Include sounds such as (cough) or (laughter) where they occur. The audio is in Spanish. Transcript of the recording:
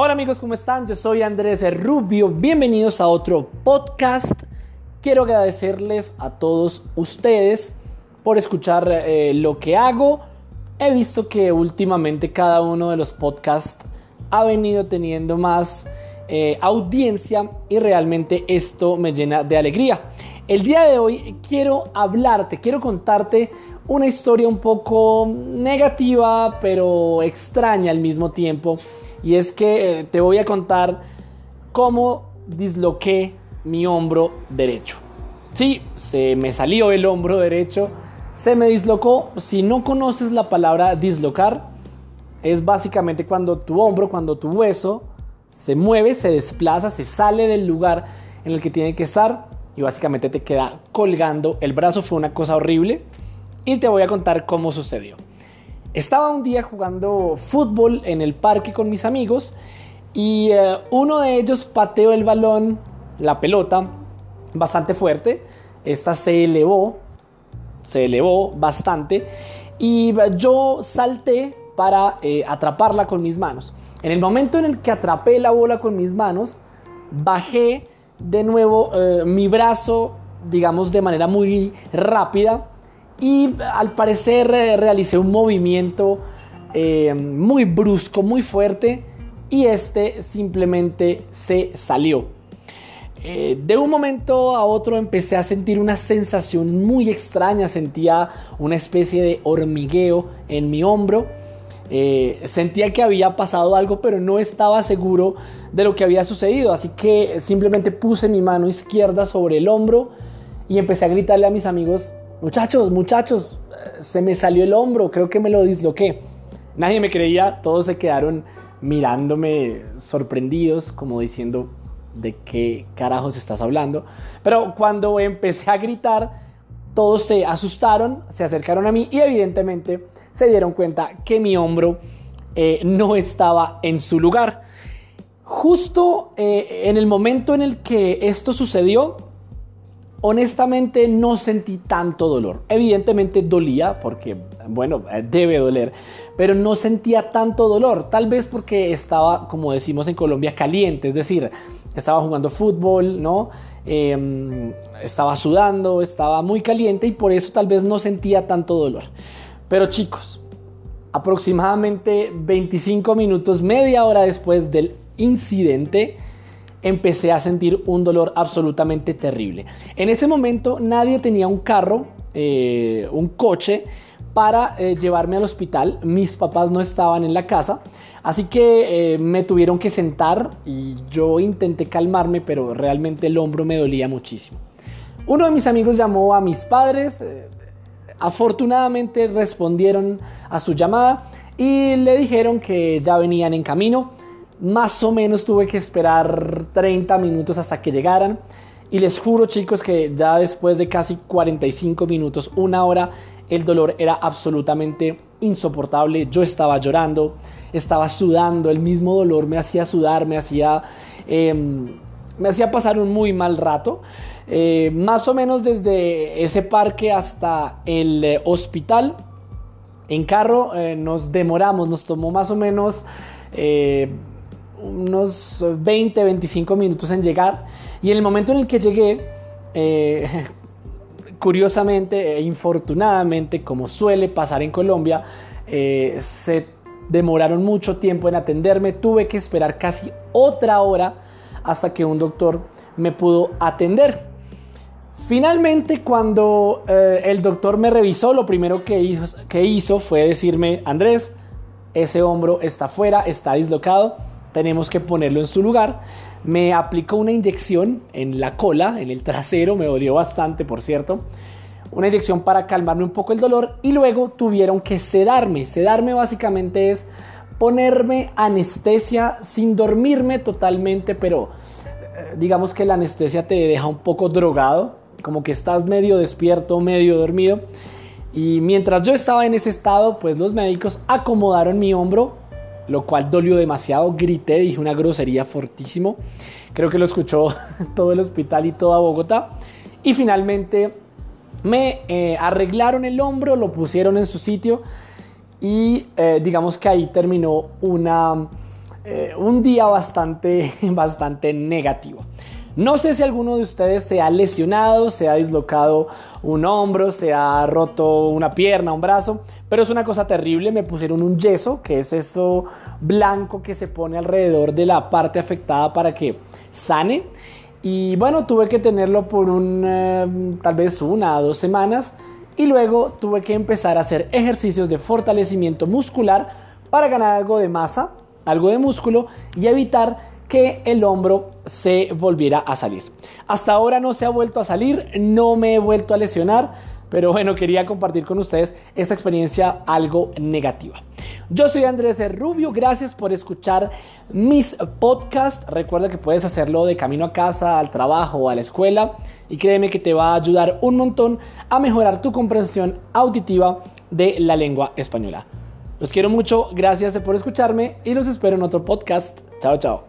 Hola amigos, ¿cómo están? Yo soy Andrés Rubio. Bienvenidos a otro podcast. Quiero agradecerles a todos ustedes por escuchar eh, lo que hago. He visto que últimamente cada uno de los podcasts ha venido teniendo más eh, audiencia y realmente esto me llena de alegría. El día de hoy quiero hablarte, quiero contarte una historia un poco negativa pero extraña al mismo tiempo y es que eh, te voy a contar cómo disloqué mi hombro derecho. Sí, se me salió el hombro derecho, se me dislocó. Si no conoces la palabra dislocar, es básicamente cuando tu hombro, cuando tu hueso se mueve, se desplaza, se sale del lugar en el que tiene que estar y básicamente te queda colgando. El brazo fue una cosa horrible y te voy a contar cómo sucedió. Estaba un día jugando fútbol en el parque con mis amigos y eh, uno de ellos pateó el balón, la pelota, bastante fuerte. Esta se elevó, se elevó bastante y yo salté para eh, atraparla con mis manos. En el momento en el que atrapé la bola con mis manos, bajé de nuevo eh, mi brazo, digamos, de manera muy rápida y al parecer eh, realicé un movimiento eh, muy brusco, muy fuerte y este simplemente se salió. Eh, de un momento a otro empecé a sentir una sensación muy extraña, sentía una especie de hormigueo en mi hombro. sentía que había pasado algo, pero no estaba seguro de lo que había sucedido. Así que simplemente puse mi mano izquierda sobre el hombro y empecé a gritarle a mis amigos muchachos, muchachos, se me salió el hombro, creo que me lo disloqué. Nadie me creía, todos se quedaron mirándome sorprendidos, como diciendo, ¿de qué carajos estás hablando? Pero cuando empecé a gritar, todos se asustaron, se acercaron a mí y evidentemente se dieron cuenta que mi hombro eh, no estaba en su lugar. Justo eh, en el momento en el que esto sucedió, honestamente no sentí tanto dolor. Evidentemente dolía porque, bueno, debe doler, pero no sentía tanto dolor. Tal vez porque estaba, como decimos en Colombia, caliente, es decir, estaba jugando fútbol, ¿no? Em, estaba sudando, estaba muy caliente y por eso tal vez no sentía tanto dolor. Pero chicos, aproximadamente 25 minutos, media hora después del incidente, empecé a sentir un dolor absolutamente terrible. En ese momento nadie tenía un carro, eh, un coche para eh, llevarme al hospital. Mis papás no estaban en la casa, así que eh, me tuvieron que sentar y yo intenté calmarme, pero realmente el hombro me dolía muchísimo. Uno de mis amigos llamó a mis padres, afortunadamente respondieron a su llamada y le dijeron que ya venían en camino más o menos tuve que esperar 30 minutos hasta que llegaran. Y les juro chicos que ya después de casi 45 minutos, una hora, el dolor era absolutamente insoportable. Yo estaba llorando, estaba sudando, el mismo dolor me hacía sudar, me hacía, em, me hacía pasar un muy mal rato. Eh, más o menos desde ese parque hasta el eh, hospital, en carro eh, nos demoramos, nos tomó más o menos unos 20, 25 minutos en llegar. Y en el momento en el que llegué, eh, (laughs) curiosamente e infortunadamente, como suele pasar en Colombia, eh, se demoraron mucho tiempo en atenderme. Tuve que esperar casi otra hora hasta que un doctor me pudo atender. Finalmente, cuando eh, el doctor me revisó, lo primero que hizo, que hizo fue decirme, Andrés, ese hombro está fuera, está dislocado tenemos que ponerlo en su lugar. Me aplicó una inyección en la cola, en el trasero, me dolió bastante, por cierto. Una inyección para calmarme un poco el dolor y luego tuvieron que sedarme. Sedarme básicamente es ponerme anestesia sin dormirme totalmente, pero eh, digamos que la anestesia te deja un poco drogado, como que estás medio despierto, medio dormido. Y mientras yo estaba en ese estado, pues los médicos acomodaron mi hombro lo cual dolió demasiado. Grité, dije una grosería fortísimo. Creo que lo escuchó (laughs) todo el hospital y toda Bogotá. Y finalmente me eh, arreglaron el hombro, lo pusieron en su sitio y eh, digamos que ahí terminó una eh, un día bastante, (laughs) bastante negativo. No sé si alguno de ustedes se ha lesionado, se ha dislocado un hombro, se ha roto una pierna, un brazo, pero es una cosa terrible. Me pusieron un yeso, que es eso blanco que se pone alrededor de la parte afectada para que sane. Y bueno, tuve que tenerlo por un, eh, tal vez una o dos semanas. Y luego tuve que empezar a hacer ejercicios de fortalecimiento muscular para ganar algo de masa, algo de músculo y evitar que el hombro se volviera a salir. Hasta ahora no se ha vuelto a salir, no me he vuelto a lesionar, pero bueno, quería compartir con ustedes esta experiencia algo negativa. Yo soy Andrés Rubio, gracias por escuchar mis podcasts. Recuerda que puedes hacerlo de camino a casa, al trabajo o a la escuela y créeme que te va a ayudar un montón a mejorar tu comprensión auditiva de la lengua española. Los quiero mucho, gracias por escucharme y los espero en otro podcast. Chao, chao.